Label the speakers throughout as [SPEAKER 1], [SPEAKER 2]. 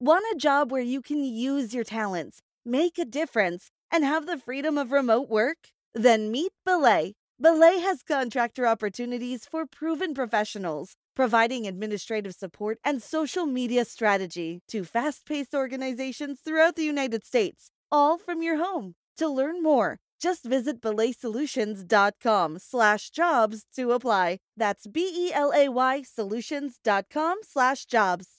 [SPEAKER 1] Want a job where you can use your talents, make a difference, and have the freedom of remote work? Then meet Belay. Belay has contractor opportunities for proven professionals, providing administrative support and social media strategy to fast paced organizations throughout the United States, all from your home. To learn more, just visit belaysolutions.com slash jobs to apply. That's B-E-L-A-Y solutions.com slash jobs.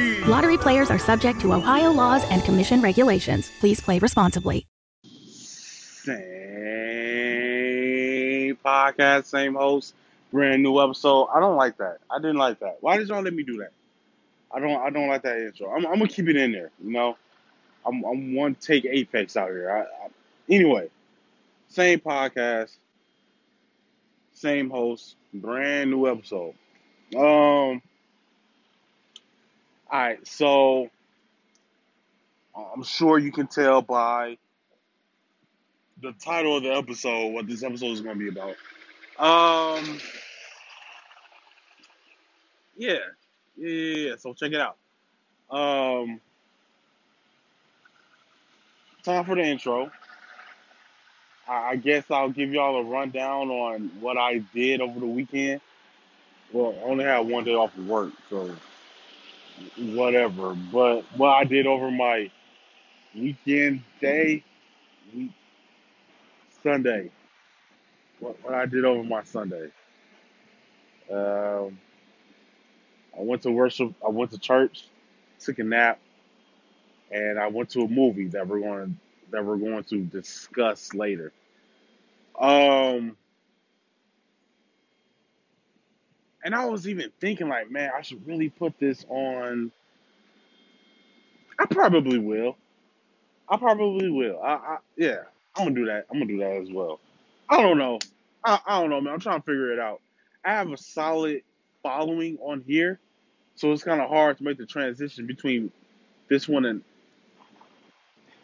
[SPEAKER 2] Lottery players are subject to Ohio laws and commission regulations. Please play responsibly.
[SPEAKER 3] Same podcast, same host, brand new episode. I don't like that. I didn't like that. Why did y'all let me do that? I don't. I don't like that intro. I'm, I'm gonna keep it in there. You know, I'm, I'm one take apex out here. I, I, anyway, same podcast, same host, brand new episode. Um. All right, so I'm sure you can tell by the title of the episode what this episode is going to be about. Um, yeah, yeah, yeah, yeah. So check it out. Um, time for the intro. I, I guess I'll give y'all a rundown on what I did over the weekend. Well, I only had one day off of work, so whatever. But what I did over my weekend day, week Sunday. What, what I did over my Sunday. Um, I went to worship. I went to church, took a nap, and I went to a movie that we're going that we're going to discuss later. Um, and I was even thinking like, man, I should really put this on. I probably will. I probably will. I, I yeah. I'm gonna do that. I'm gonna do that as well. I don't know. I, I don't know, man. I'm trying to figure it out. I have a solid following on here, so it's kind of hard to make the transition between this one and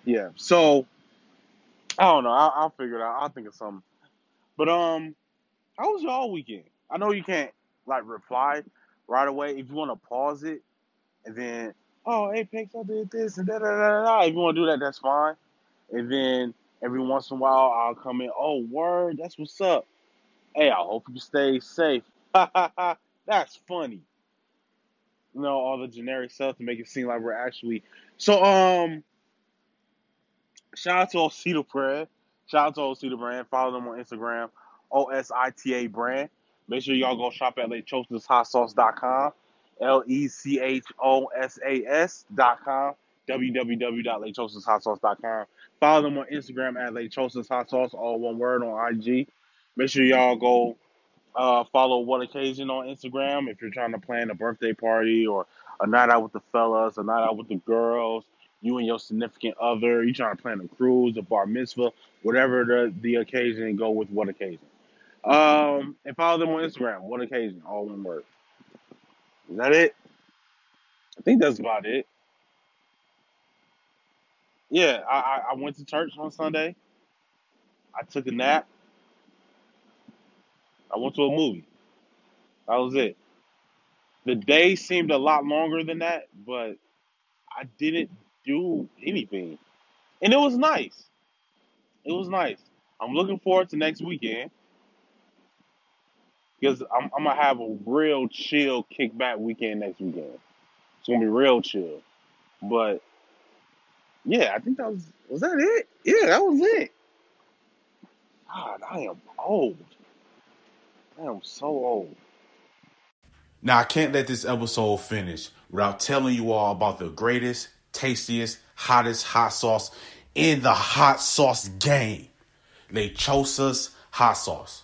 [SPEAKER 3] yeah. So I don't know. I'll, I'll figure it out. I'll think of something. But um, how was y'all weekend? I know you can't like reply right away. If you want to pause it and then, oh, Apex, I did this and da da da da. If you want to do that, that's fine. And then Every once in a while, I'll come in. Oh, word, that's what's up. Hey, I hope you stay safe. that's funny. You know, all the generic stuff to make it seem like we're actually. So, um, shout out to Osita Brand. Shout out to Osita Brand. Follow them on Instagram, O S I T A Brand. Make sure y'all go shop at LechosasHotSauce.com, L E C H O S A S.com, www.lechosashotsauce.com. Follow them on Instagram at Lechosas Sauce, all one word on IG. Make sure y'all go uh, follow What Occasion on Instagram if you're trying to plan a birthday party or a night out with the fellas, a night out with the girls, you and your significant other, you trying to plan a cruise, a bar mitzvah, whatever the, the occasion, go with What Occasion. Um, and follow them on Instagram, What Occasion, all one word. Is that it? I think that's about it yeah, I, I went to church on Sunday. I took a nap. I went to a movie. That was it. The day seemed a lot longer than that, but I didn't do anything. And it was nice. It was nice. I'm looking forward to next weekend because I'm, I'm gonna have a real chill kickback weekend next weekend. It's gonna be real chill. But yeah, I think that was was that it? Yeah, that was it. God, I am old. I am so old.
[SPEAKER 4] Now I can't let this episode finish without telling you all about the greatest, tastiest, hottest hot sauce in the hot sauce game. Lechosa's hot sauce.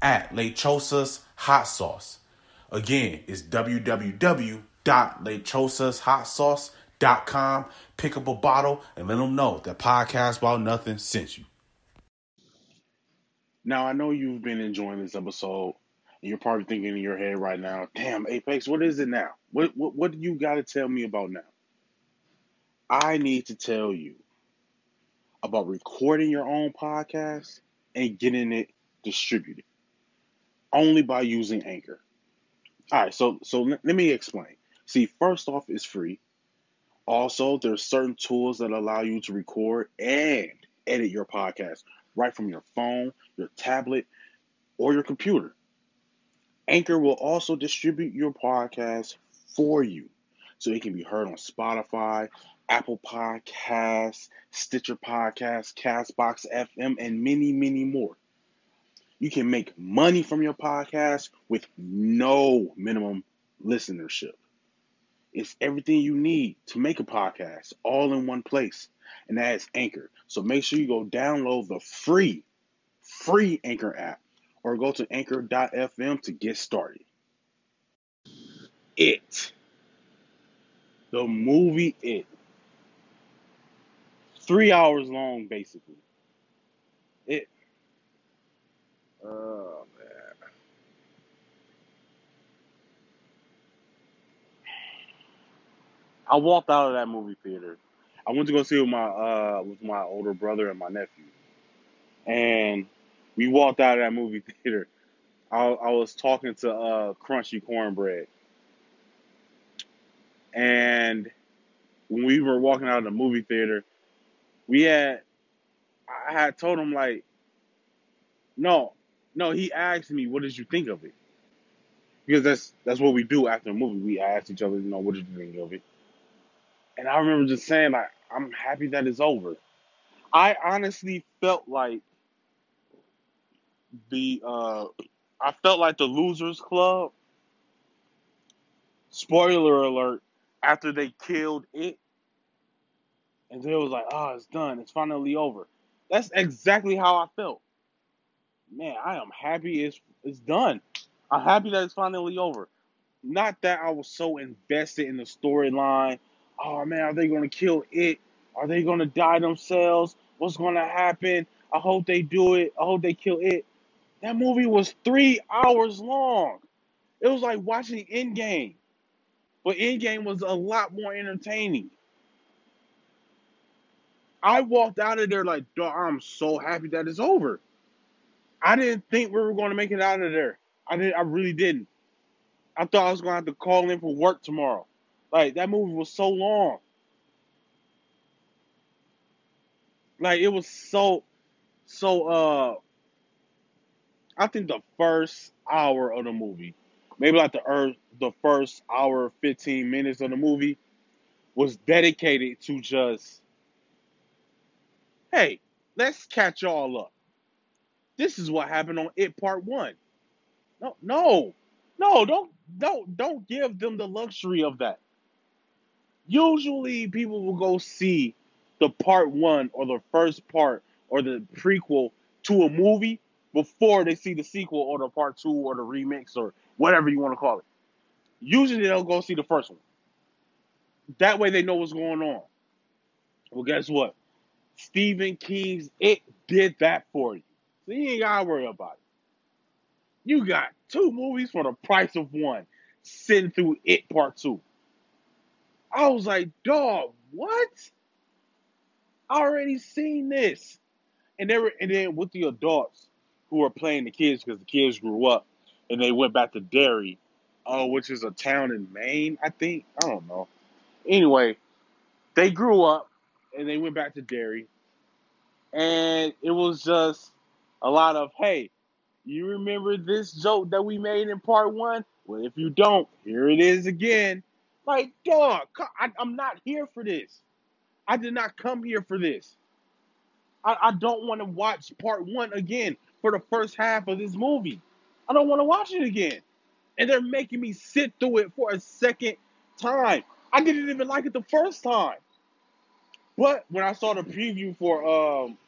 [SPEAKER 4] at Lechosas Hot Sauce. Again, it's www.lechosashotsauce.com. Pick up a bottle and let them know that Podcast About Nothing sent you.
[SPEAKER 3] Now I know you've been enjoying this episode, and you're probably thinking in your head right now, "Damn, Apex, what is it now? What what what do you got to tell me about now?" I need to tell you about recording your own podcast and getting it distributed only by using Anchor. All right, so so let me explain. See, first off, it's free. Also, there's certain tools that allow you to record and edit your podcast right from your phone, your tablet, or your computer. Anchor will also distribute your podcast for you so it can be heard on Spotify, Apple Podcasts, Stitcher Podcasts, Castbox FM, and many, many more. You can make money from your podcast with no minimum listenership. It's everything you need to make a podcast all in one place, and that is Anchor. So make sure you go download the free, free Anchor app or go to anchor.fm to get started. It. The movie It. Three hours long, basically. It. Oh, man. I walked out of that movie theater. I went to go see it with my uh with my older brother and my nephew, and we walked out of that movie theater. I, I was talking to uh Crunchy Cornbread, and when we were walking out of the movie theater, we had I had told him like, no, no. He asked me, "What did you think of it?" Because that's that's what we do after a movie. We ask each other, you know, what did you think of it? And I remember just saying like, I'm happy that it's over. I honestly felt like the uh I felt like the Losers Club. Spoiler alert! After they killed it, and then it was like, oh, it's done. It's finally over. That's exactly how I felt. Man, I am happy it's it's done. I'm happy that it's finally over. Not that I was so invested in the storyline. Oh man, are they gonna kill it? Are they gonna die themselves? What's gonna happen? I hope they do it. I hope they kill it. That movie was three hours long. It was like watching Endgame, but Endgame was a lot more entertaining. I walked out of there like, I'm so happy that it's over. I didn't think we were going to make it out of there. I didn't. I really didn't. I thought I was going to have to call in for work tomorrow. Like that movie was so long. Like it was so, so. Uh, I think the first hour of the movie, maybe like the earth, the first hour, fifteen minutes of the movie, was dedicated to just, hey, let's catch y'all up. This is what happened on It Part One. No, no, no, don't, don't, don't give them the luxury of that. Usually, people will go see the part one or the first part or the prequel to a movie before they see the sequel or the part two or the remix or whatever you want to call it. Usually, they'll go see the first one. That way, they know what's going on. Well, guess what? Stephen King's It did that for you. So you ain't gotta worry about it. You got two movies for the price of one. Sitting through It Part Two. I was like, dog, what? I already seen this. And they were, and then with the adults who were playing the kids because the kids grew up and they went back to Derry, uh, which is a town in Maine, I think. I don't know. Anyway, they grew up and they went back to Derry, and it was just a lot of, hey, you remember this joke that we made in part one? Well, if you don't, here it is again. Like, dog, I, I'm not here for this. I did not come here for this. I, I don't want to watch part one again for the first half of this movie. I don't want to watch it again. And they're making me sit through it for a second time. I didn't even like it the first time. But when I saw the preview for um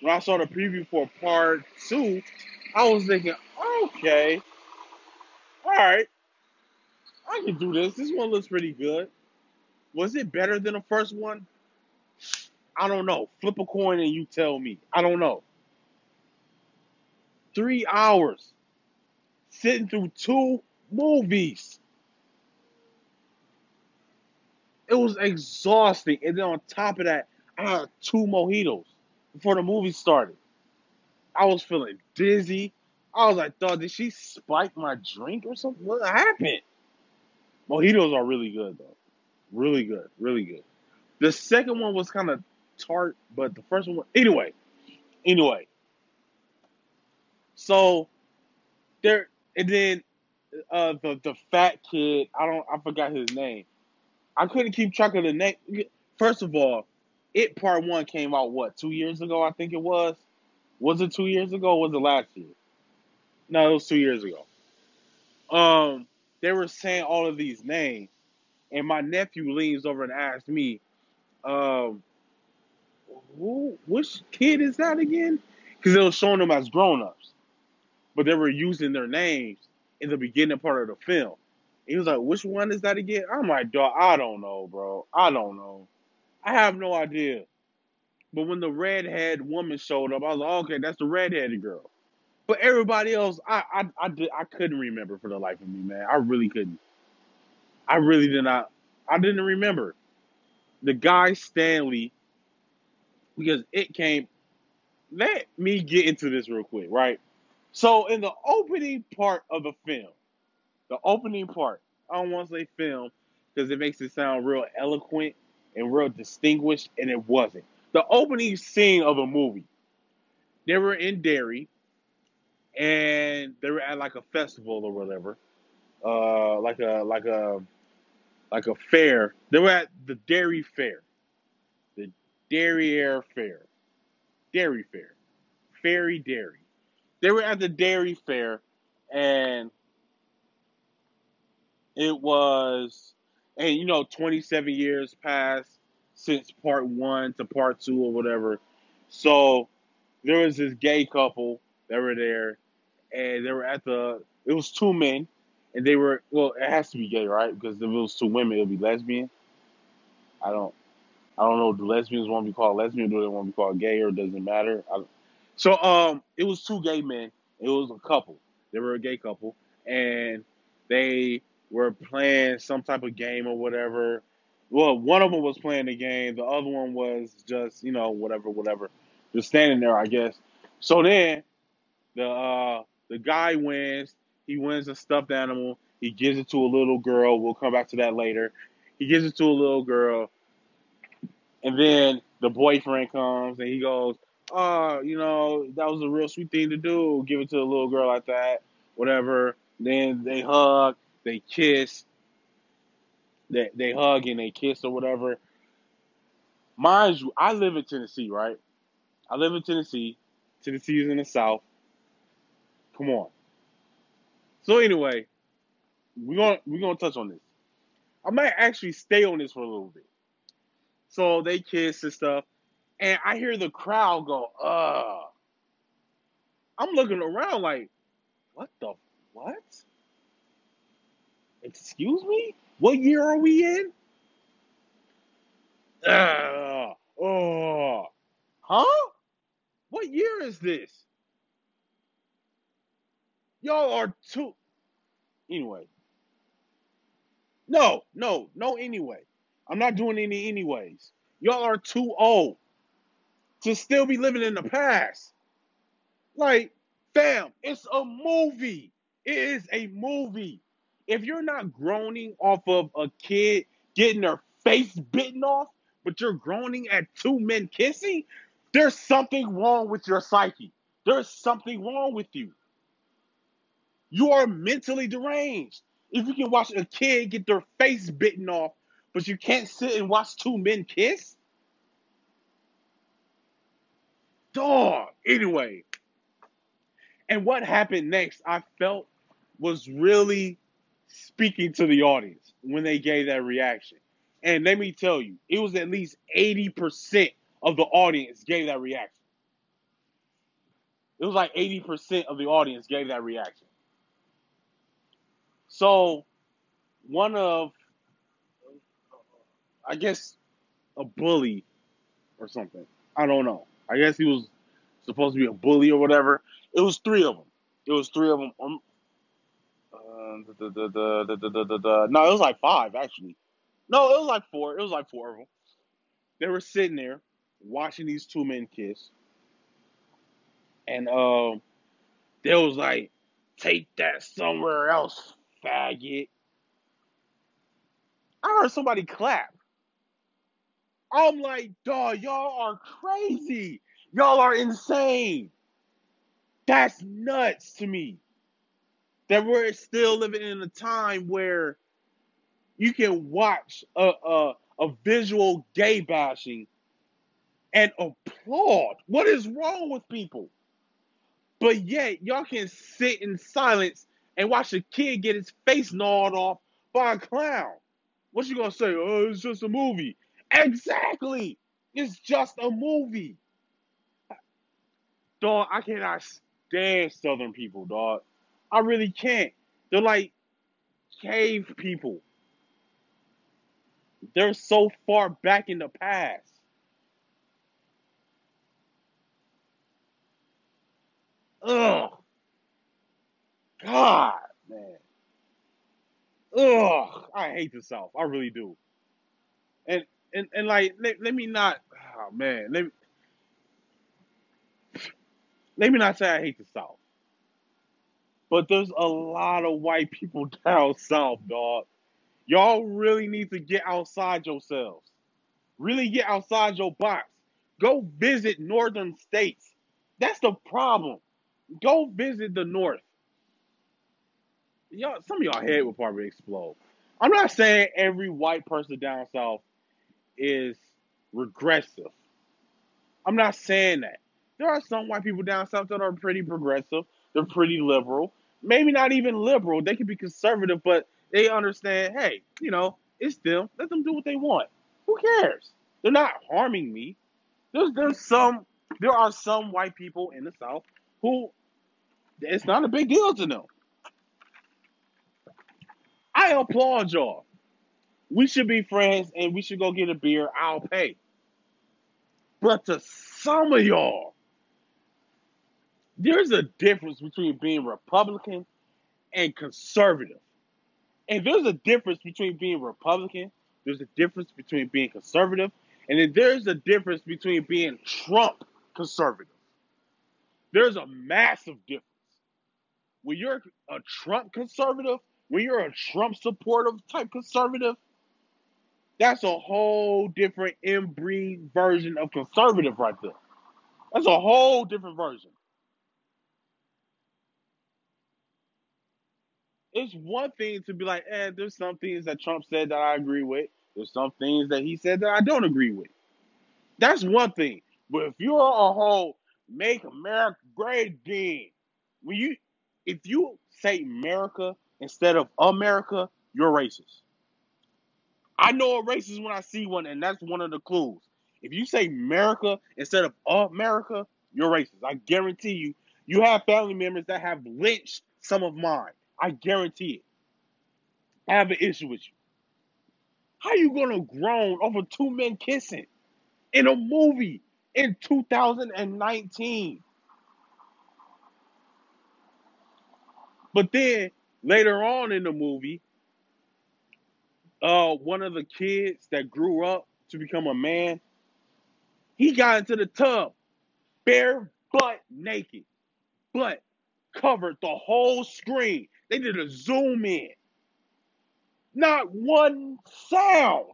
[SPEAKER 3] when I saw the preview for part two, I was thinking, okay, all right, I can do this. This one looks pretty good. Was it better than the first one? I don't know. Flip a coin and you tell me. I don't know. Three hours sitting through two movies. It was exhausting. And then on top of that, I had two mojitos before the movie started. I was feeling dizzy. I was like, dog, did she spike my drink or something? What happened? Mojitos are really good though. Really good. Really good. The second one was kind of tart, but the first one anyway. Anyway. So there and then uh the the fat kid, I don't I forgot his name. I couldn't keep track of the name. First of all, it part one came out what, two years ago, I think it was? Was it two years ago was it last year? No, it was two years ago. Um, they were saying all of these names, and my nephew leans over and asks me, um, who, which kid is that again? Because they were showing them as grown-ups, but they were using their names in the beginning part of the film. He was like, which one is that again? I'm like, dog, I don't know, bro. I don't know. I have no idea. But when the redhead woman showed up, I was like, okay, that's the redheaded girl. But everybody else, I I I, did, I couldn't remember for the life of me, man. I really couldn't. I really did not. I didn't remember the guy Stanley because it came. Let me get into this real quick, right? So in the opening part of the film, the opening part, I don't want to say film because it makes it sound real eloquent and real distinguished, and it wasn't. The opening scene of a movie, they were in Derry and they were at like a festival or whatever, uh, like a like a like a fair. They were at the dairy Fair, the Derriere Fair, dairy Fair, Fairy Dairy. They were at the dairy Fair, and it was, and you know, 27 years passed since part one to part two or whatever. So there was this gay couple that were there, and they were at the. It was two men, and they were well. It has to be gay, right? Because if it was two women, it would be lesbian. I don't. I don't know. Do lesbians want to be called lesbian? Do they want to be called gay, or it does it matter? I, so um, it was two gay men. It was a couple. They were a gay couple, and they were playing some type of game or whatever. Well, one of them was playing the game. The other one was just you know whatever, whatever, just standing there, I guess. So then the uh, the guy wins. He wins a stuffed animal. He gives it to a little girl. We'll come back to that later. He gives it to a little girl, and then the boyfriend comes and he goes, "Oh, you know that was a real sweet thing to do. Give it to a little girl like that, whatever." Then they hug, they kiss, they they hug and they kiss or whatever. Mind you, I live in Tennessee, right? I live in Tennessee. Tennessee is in the South. Come on. So anyway, we're gonna we're gonna touch on this. I might actually stay on this for a little bit. So they kiss and stuff, and I hear the crowd go, "Uh." I'm looking around like, what the what? Excuse me? What year are we in? Uh, oh, huh? What year is this? Y'all are too. Anyway, no, no, no. Anyway, I'm not doing any anyways. Y'all are too old to still be living in the past. Like, fam, it's a movie. It is a movie. If you're not groaning off of a kid getting their face bitten off, but you're groaning at two men kissing, there's something wrong with your psyche. There's something wrong with you. You are mentally deranged. If you can watch a kid get their face bitten off, but you can't sit and watch two men kiss, dog. Anyway, and what happened next, I felt was really speaking to the audience when they gave that reaction. And let me tell you, it was at least 80% of the audience gave that reaction. It was like 80% of the audience gave that reaction. So, one of, I guess, a bully or something. I don't know. I guess he was supposed to be a bully or whatever. It was three of them. It was three of them. Um, uh, the, the, the, no, it was like five actually. No, it was like four. It was like four of them. They were sitting there watching these two men kiss, and um, they was like, "Take that somewhere else, faggot." I heard somebody clap. I'm like, dog, y'all are crazy. Y'all are insane. That's nuts to me. That we're still living in a time where you can watch a, a, a visual gay bashing and applaud. What is wrong with people? But yet, y'all can sit in silence and watch a kid get his face gnawed off by a clown. What you gonna say? Oh, it's just a movie. Exactly. It's just a movie. Dog, I cannot stand Southern people, dog. I really can't. They're like cave people. They're so far back in the past. Ugh. God, man. Ugh. I hate the South. I really do. And and, and like let, let me not oh man, let me let me not say I hate the South. But there's a lot of white people down south, dog. Y'all really need to get outside yourselves. Really get outside your box. Go visit northern states. That's the problem. Go visit the north. Y'all, some of y'all head will probably explode. I'm not saying every white person down south is regressive. I'm not saying that. There are some white people down south that are pretty progressive. They're pretty liberal. Maybe not even liberal. They can be conservative, but they understand, hey, you know, it's them. Let them do what they want. Who cares? They're not harming me. There's there's some there are some white people in the South who it's not a big deal to them. I applaud y'all. We should be friends and we should go get a beer. I'll pay. But to some of y'all, there's a difference between being Republican and conservative. And there's a difference between being Republican, there's a difference between being conservative, and then there's a difference between being Trump conservative. There's a massive difference. When you're a Trump conservative, when you're a Trump supportive type conservative, that's a whole different inbreed version of conservative right there. That's a whole different version. It's one thing to be like, eh, there's some things that Trump said that I agree with. There's some things that he said that I don't agree with. That's one thing. But if you're a whole make America great again, when you if you say America instead of America, you're racist. I know a racist when I see one, and that's one of the clues. If you say America instead of America, you're racist. I guarantee you, you have family members that have lynched some of mine. I guarantee it. I have an issue with you. How you gonna groan over two men kissing in a movie in 2019? But then later on in the movie, uh, one of the kids that grew up to become a man, he got into the tub, bare butt naked, butt covered the whole screen. They did a zoom in. Not one sound.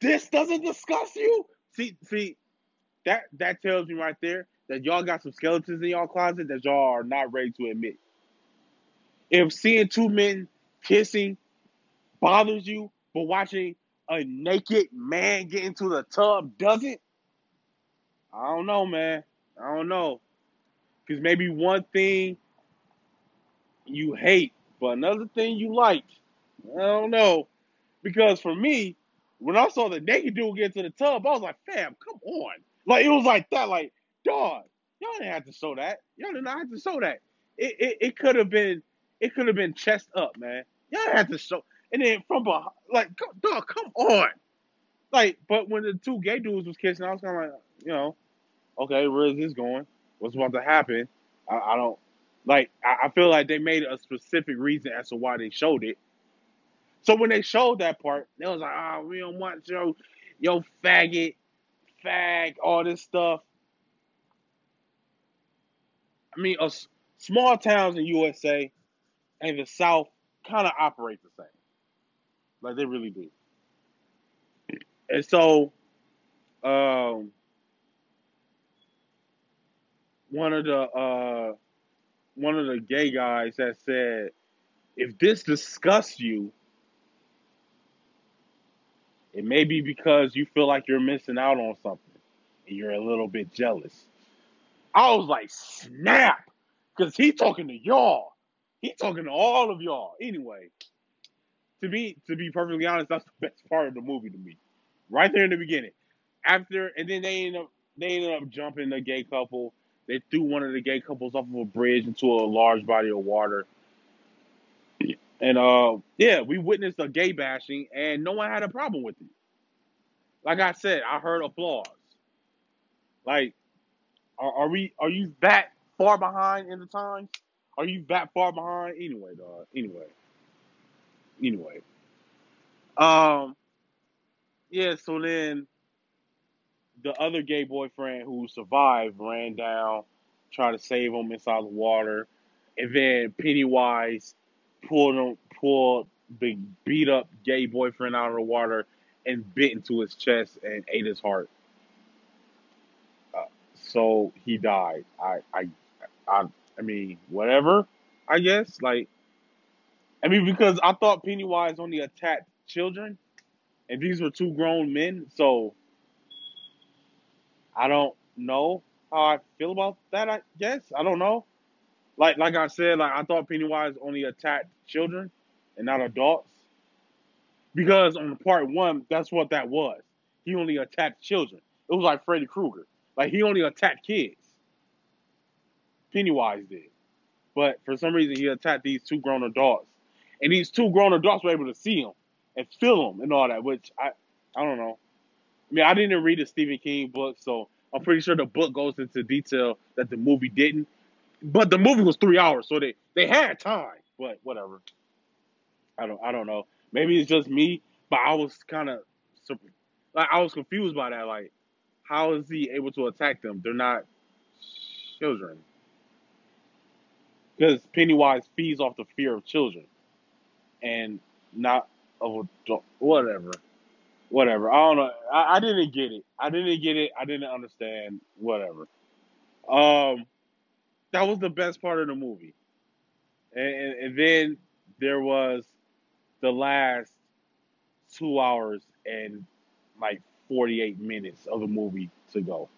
[SPEAKER 3] This doesn't disgust you? See, see, that that tells me right there that y'all got some skeletons in y'all closet that y'all are not ready to admit. If seeing two men kissing bothers you, but watching a naked man get into the tub doesn't, I don't know, man. I don't know. Because maybe one thing you hate, but another thing you like. I don't know. Because for me, when I saw the naked dude get to the tub, I was like, fam, come on. Like, it was like that. Like, dog, y'all didn't have to show that. Y'all did not have to show that. It, it, it could have been, it could have been chest up, man. Y'all didn't to show. And then from behind, like, dog, come on. Like, but when the two gay dudes was kissing, I was kind of like, you know, okay, where is this going? What's about to happen? I, I don't like. I, I feel like they made a specific reason as to why they showed it. So when they showed that part, they was like, "Ah, we don't want your, your faggot, fag, all this stuff." I mean, us small towns in USA and the South kind of operate the same, like they really do. And so, um, one of the uh, one of the gay guys that said, "If this disgusts you, it may be because you feel like you're missing out on something and you're a little bit jealous." I was like, "Snap!" Because he talking to y'all. He talking to all of y'all. Anyway, to be to be perfectly honest, that's the best part of the movie to me. Right there in the beginning. After and then they end up they ended up jumping the gay couple. They threw one of the gay couples off of a bridge into a large body of water. And uh yeah, we witnessed a gay bashing and no one had a problem with it. Like I said, I heard applause. Like, are, are we are you that far behind in the times? Are you that far behind? Anyway, dog. Anyway. Anyway. Um yeah, so then the other gay boyfriend who survived ran down, tried to save him inside the water, and then Pennywise pulled him, pulled the beat up gay boyfriend out of the water and bit into his chest and ate his heart. Uh, so he died. I, I, I, I mean, whatever. I guess like, I mean, because I thought Pennywise only attacked children, and these were two grown men. So I don't know how I feel about that. I guess I don't know. Like like I said, like I thought Pennywise only attacked children and not adults. Because on part one, that's what that was. He only attacked children. It was like Freddy Krueger. Like he only attacked kids. Pennywise did. But for some reason he attacked these two grown adults. And these two grown adults were able to see him and feel him and all that, which I I don't know. I mean, I didn't read the Stephen King book, so I'm pretty sure the book goes into detail that the movie didn't. But the movie was three hours, so they they had time. But whatever. I don't I don't know. Maybe it's just me, but I was kind of like I was confused by that. Like, how is he able to attack them? They're not children. Because Pennywise feeds off the fear of children, and not of. Whatever whatever. I don't know. I, I didn't get it. I didn't get it. I didn't understand. Whatever. Um, that was the best part of the movie, and, and, and then there was the last two hours and like forty eight minutes of the movie to go.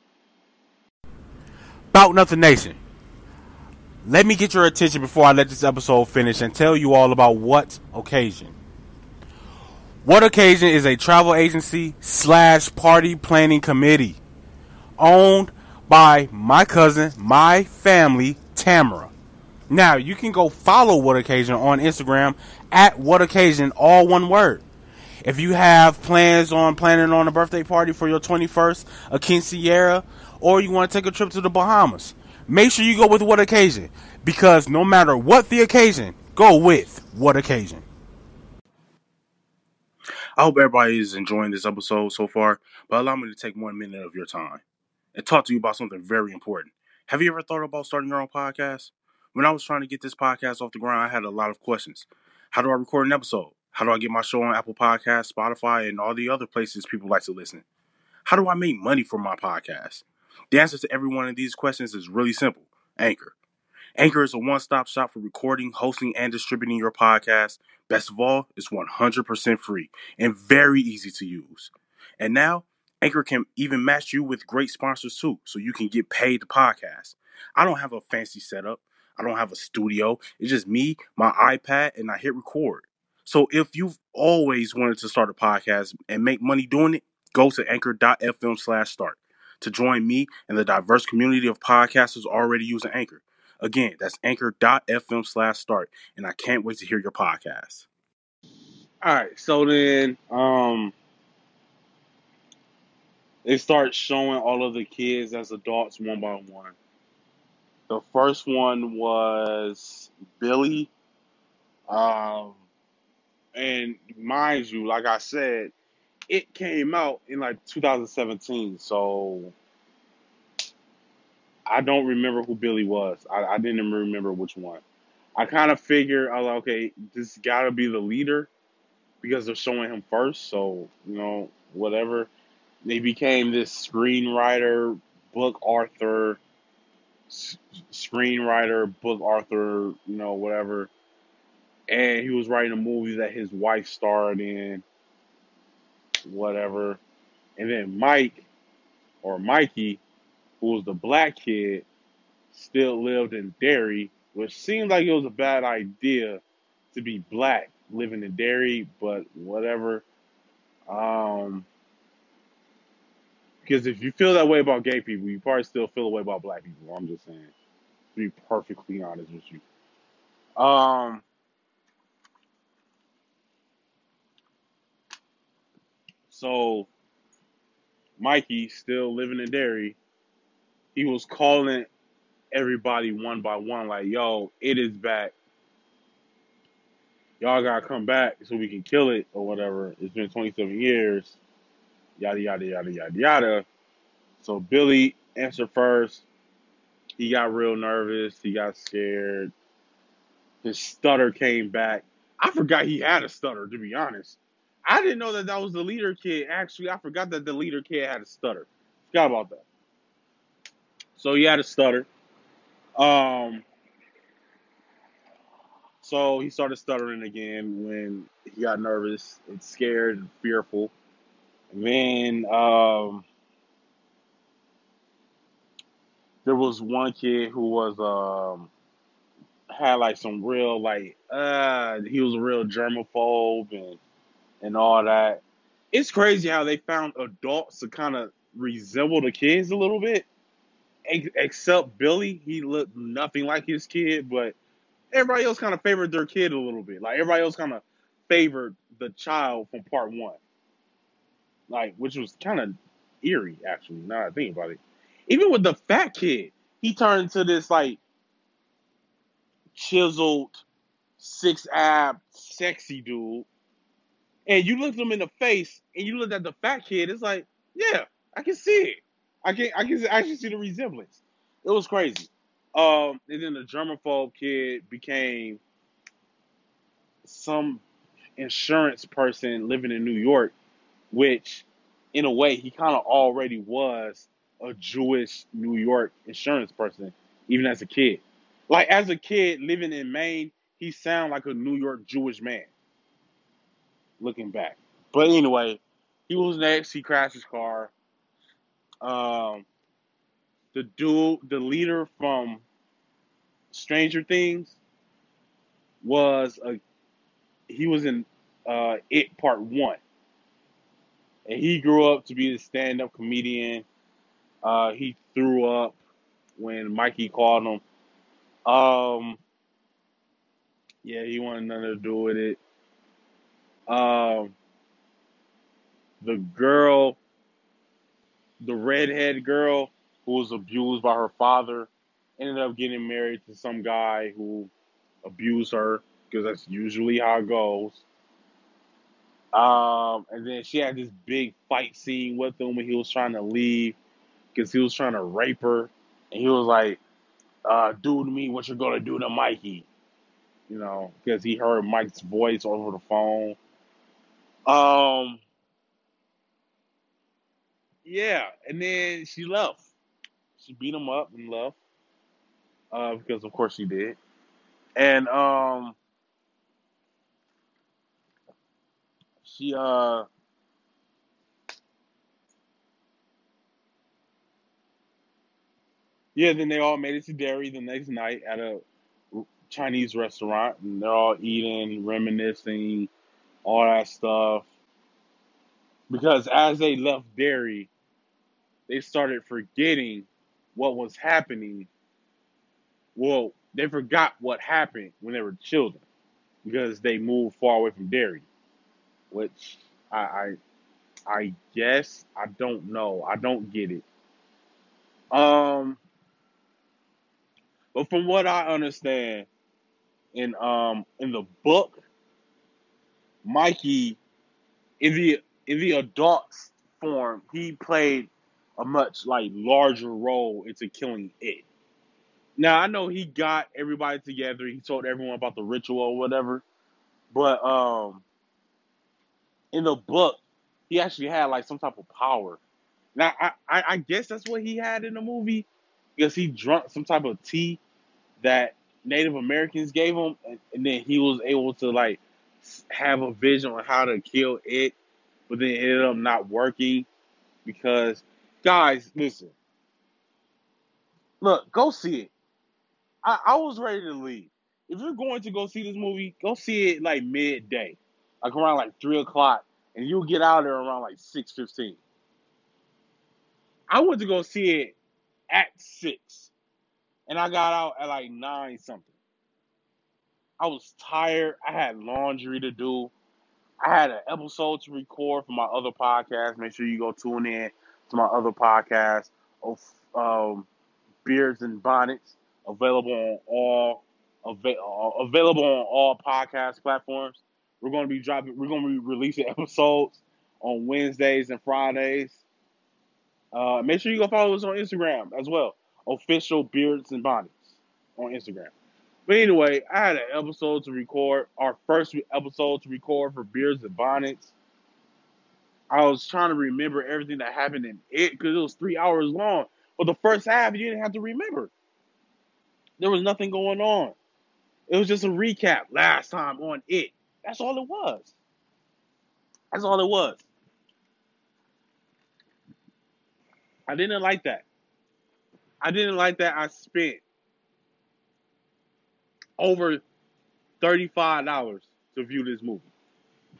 [SPEAKER 4] About Nothing Nation. Let me get your attention before I let this episode finish and tell you all about what occasion. What Occasion is a travel agency slash party planning committee owned by my cousin, my family, Tamara. Now you can go follow What Occasion on Instagram at What Occasion, all one word. If you have plans on planning on a birthday party for your 21st, a quinceañera, or you want to take a trip to the Bahamas, make sure you go with What Occasion because no matter what the occasion, go with What Occasion. I hope everybody is enjoying this episode so far, but allow me to take one minute of your time and talk to you about something very important. Have you ever thought about starting your own podcast? When I was trying to get this podcast off the ground, I had a lot of questions. How do I record an episode? How do I get my show on Apple Podcasts, Spotify, and all the other places people like to listen? How do I make money from my podcast? The answer to every one of these questions is really simple Anchor. Anchor is a one stop shop for recording, hosting, and distributing your podcast. Best of all, it's 100% free and very easy to use. And now,
[SPEAKER 5] Anchor can even match you with great sponsors too, so you can get paid to podcast. I don't have a fancy setup. I don't have a studio. It's just me, my iPad, and I hit record. So if you've always wanted to start a podcast and make money doing it, go to anchor.fm slash start to join me and the diverse community of podcasters already using Anchor. Again, that's anchor.fm slash start. And I can't wait to hear your podcast.
[SPEAKER 3] All right, so then um, they start showing all of the kids as adults one by one. The first one was Billy. Um, and mind you, like I said, it came out in like 2017. So I don't remember who Billy was. I, I didn't even remember which one. I kind of figured, I was like, okay, this got to be the leader because they're showing him first. So, you know, whatever. They became this screenwriter, book author, s- screenwriter, book author, you know, whatever. And he was writing a movie that his wife starred in, whatever. And then Mike or Mikey, who was the black kid, still lived in Derry, which seemed like it was a bad idea to be black living in Derry, but whatever. Um, because if you feel that way about gay people, you probably still feel the way about black people. I'm just saying, to be perfectly honest with you. Um, so Mikey, still living in Derry, he was calling everybody one by one, like, "Yo, it is back. Y'all gotta come back so we can kill it or whatever." It's been 27 years. Yada yada yada yada yada. So Billy answered first. He got real nervous. He got scared. His stutter came back. I forgot he had a stutter, to be honest. I didn't know that that was the leader kid. Actually, I forgot that the leader kid had a stutter. Forgot about that. So he had a stutter. Um, so he started stuttering again when he got nervous and scared and fearful. And then um, there was one kid who was um, had like some real like uh he was a real germaphobe and and all that. It's crazy how they found adults to kind of resemble the kids a little bit. Except Billy, he looked nothing like his kid, but everybody else kind of favored their kid a little bit. Like everybody else kind of favored the child from part one, like which was kind of eerie actually. Now that I think about it, even with the fat kid, he turned into this like chiseled, six ab, sexy dude. And you looked him in the face, and you looked at the fat kid. It's like, yeah, I can see it. I can I can actually see the resemblance. It was crazy. Um, and then the germaphobe kid became some insurance person living in New York, which, in a way, he kind of already was a Jewish New York insurance person, even as a kid. Like as a kid living in Maine, he sounded like a New York Jewish man. Looking back, but anyway, he was next. He crashed his car. Um, the dude, the leader from Stranger Things, was a he was in uh, It Part One, and he grew up to be a stand-up comedian. Uh, he threw up when Mikey called him. Um, yeah, he wanted nothing to do with it. Um, the girl, the redhead girl who was abused by her father, ended up getting married to some guy who abused her because that's usually how it goes. Um, and then she had this big fight scene with him when he was trying to leave because he was trying to rape her, and he was like, uh, "Do to me what you're gonna do to Mikey," you know, because he heard Mike's voice over the phone. Um, yeah, and then she left. She beat him up and left. Uh, because of course she did. And um, she uh, yeah. Then they all made it to Derry the next night at a Chinese restaurant, and they're all eating, reminiscing, all that stuff. Because as they left Derry, they started forgetting what was happening. Well, they forgot what happened when they were children because they moved far away from Derry, which I, I, I guess I don't know. I don't get it. Um, but from what I understand in um in the book, Mikey in the in the adult form, he played a much like larger role into killing it. Now I know he got everybody together. He told everyone about the ritual or whatever. But um, in the book, he actually had like some type of power. Now I, I, I guess that's what he had in the movie because he drunk some type of tea that Native Americans gave him, and, and then he was able to like have a vision on how to kill it, but then it ended up not working because guys, listen, look, go see it. I, I was ready to leave. If you're going to go see this movie, go see it like midday, like around like three o'clock, and you'll get out there around like six fifteen. I went to go see it at six, and I got out at like nine something. I was tired. I had laundry to do. I had an episode to record for my other podcast. Make sure you go tune in to my other podcast of um, beards and bonnets, available on all uh, available on all podcast platforms. We're going to be dropping. We're going to be releasing episodes on Wednesdays and Fridays. Uh, make sure you go follow us on Instagram as well. Official beards and bonnets on Instagram. But anyway, I had an episode to record, our first episode to record for Beards and Bonnets. I was trying to remember everything that happened in it because it was three hours long. But the first half, you didn't have to remember. There was nothing going on. It was just a recap last time on it. That's all it was. That's all it was. I didn't like that. I didn't like that I spent over $35 to view this movie.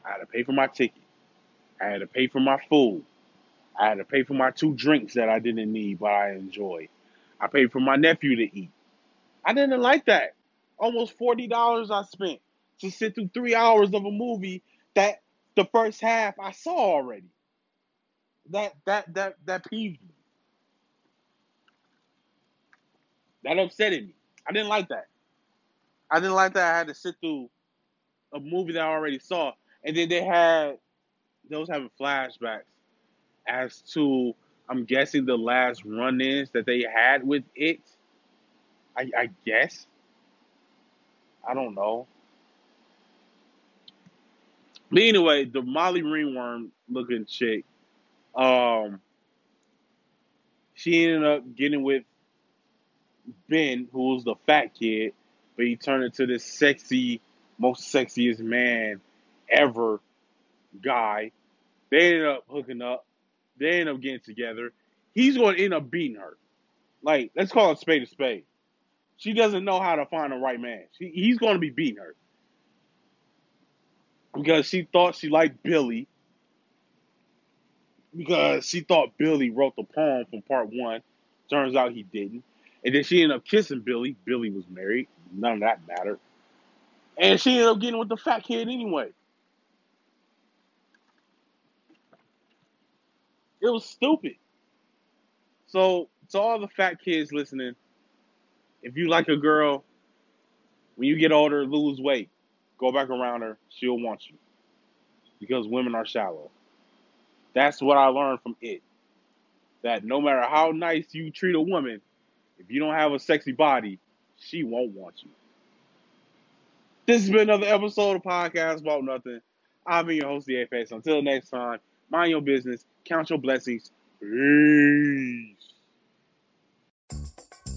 [SPEAKER 3] I had to pay for my ticket. I had to pay for my food. I had to pay for my two drinks that I didn't need but I enjoyed. I paid for my nephew to eat. I didn't like that. Almost forty dollars I spent to sit through three hours of a movie that the first half I saw already. That that that that peeved me. That upsetted me. I didn't like that. I didn't like that I had to sit through a movie that I already saw. And then they had those having flashbacks as to I'm guessing the last run-ins that they had with it. I, I guess. I don't know. But anyway, the Molly Ringworm looking chick, um, she ended up getting with Ben, who was the fat kid, but he turned into this sexy, most sexiest man ever guy. They ended up hooking up. They ended up getting together. He's going to end up beating her. Like, let's call it spade a spade. She doesn't know how to find the right man. She, he's going to be beating her because she thought she liked Billy because she thought Billy wrote the poem from part one. Turns out he didn't. And then she ended up kissing Billy. Billy was married. None of that mattered. And she ended up getting with the fat kid anyway. It was stupid. So, to all the fat kids listening, if you like a girl, when you get older, lose weight, go back around her. She'll want you because women are shallow. That's what I learned from it. That no matter how nice you treat a woman, if you don't have a sexy body, she won't want you. This has been another episode of Podcast About Nothing. I've been your host, Apex. Until next time, mind your business, count your blessings. Peace.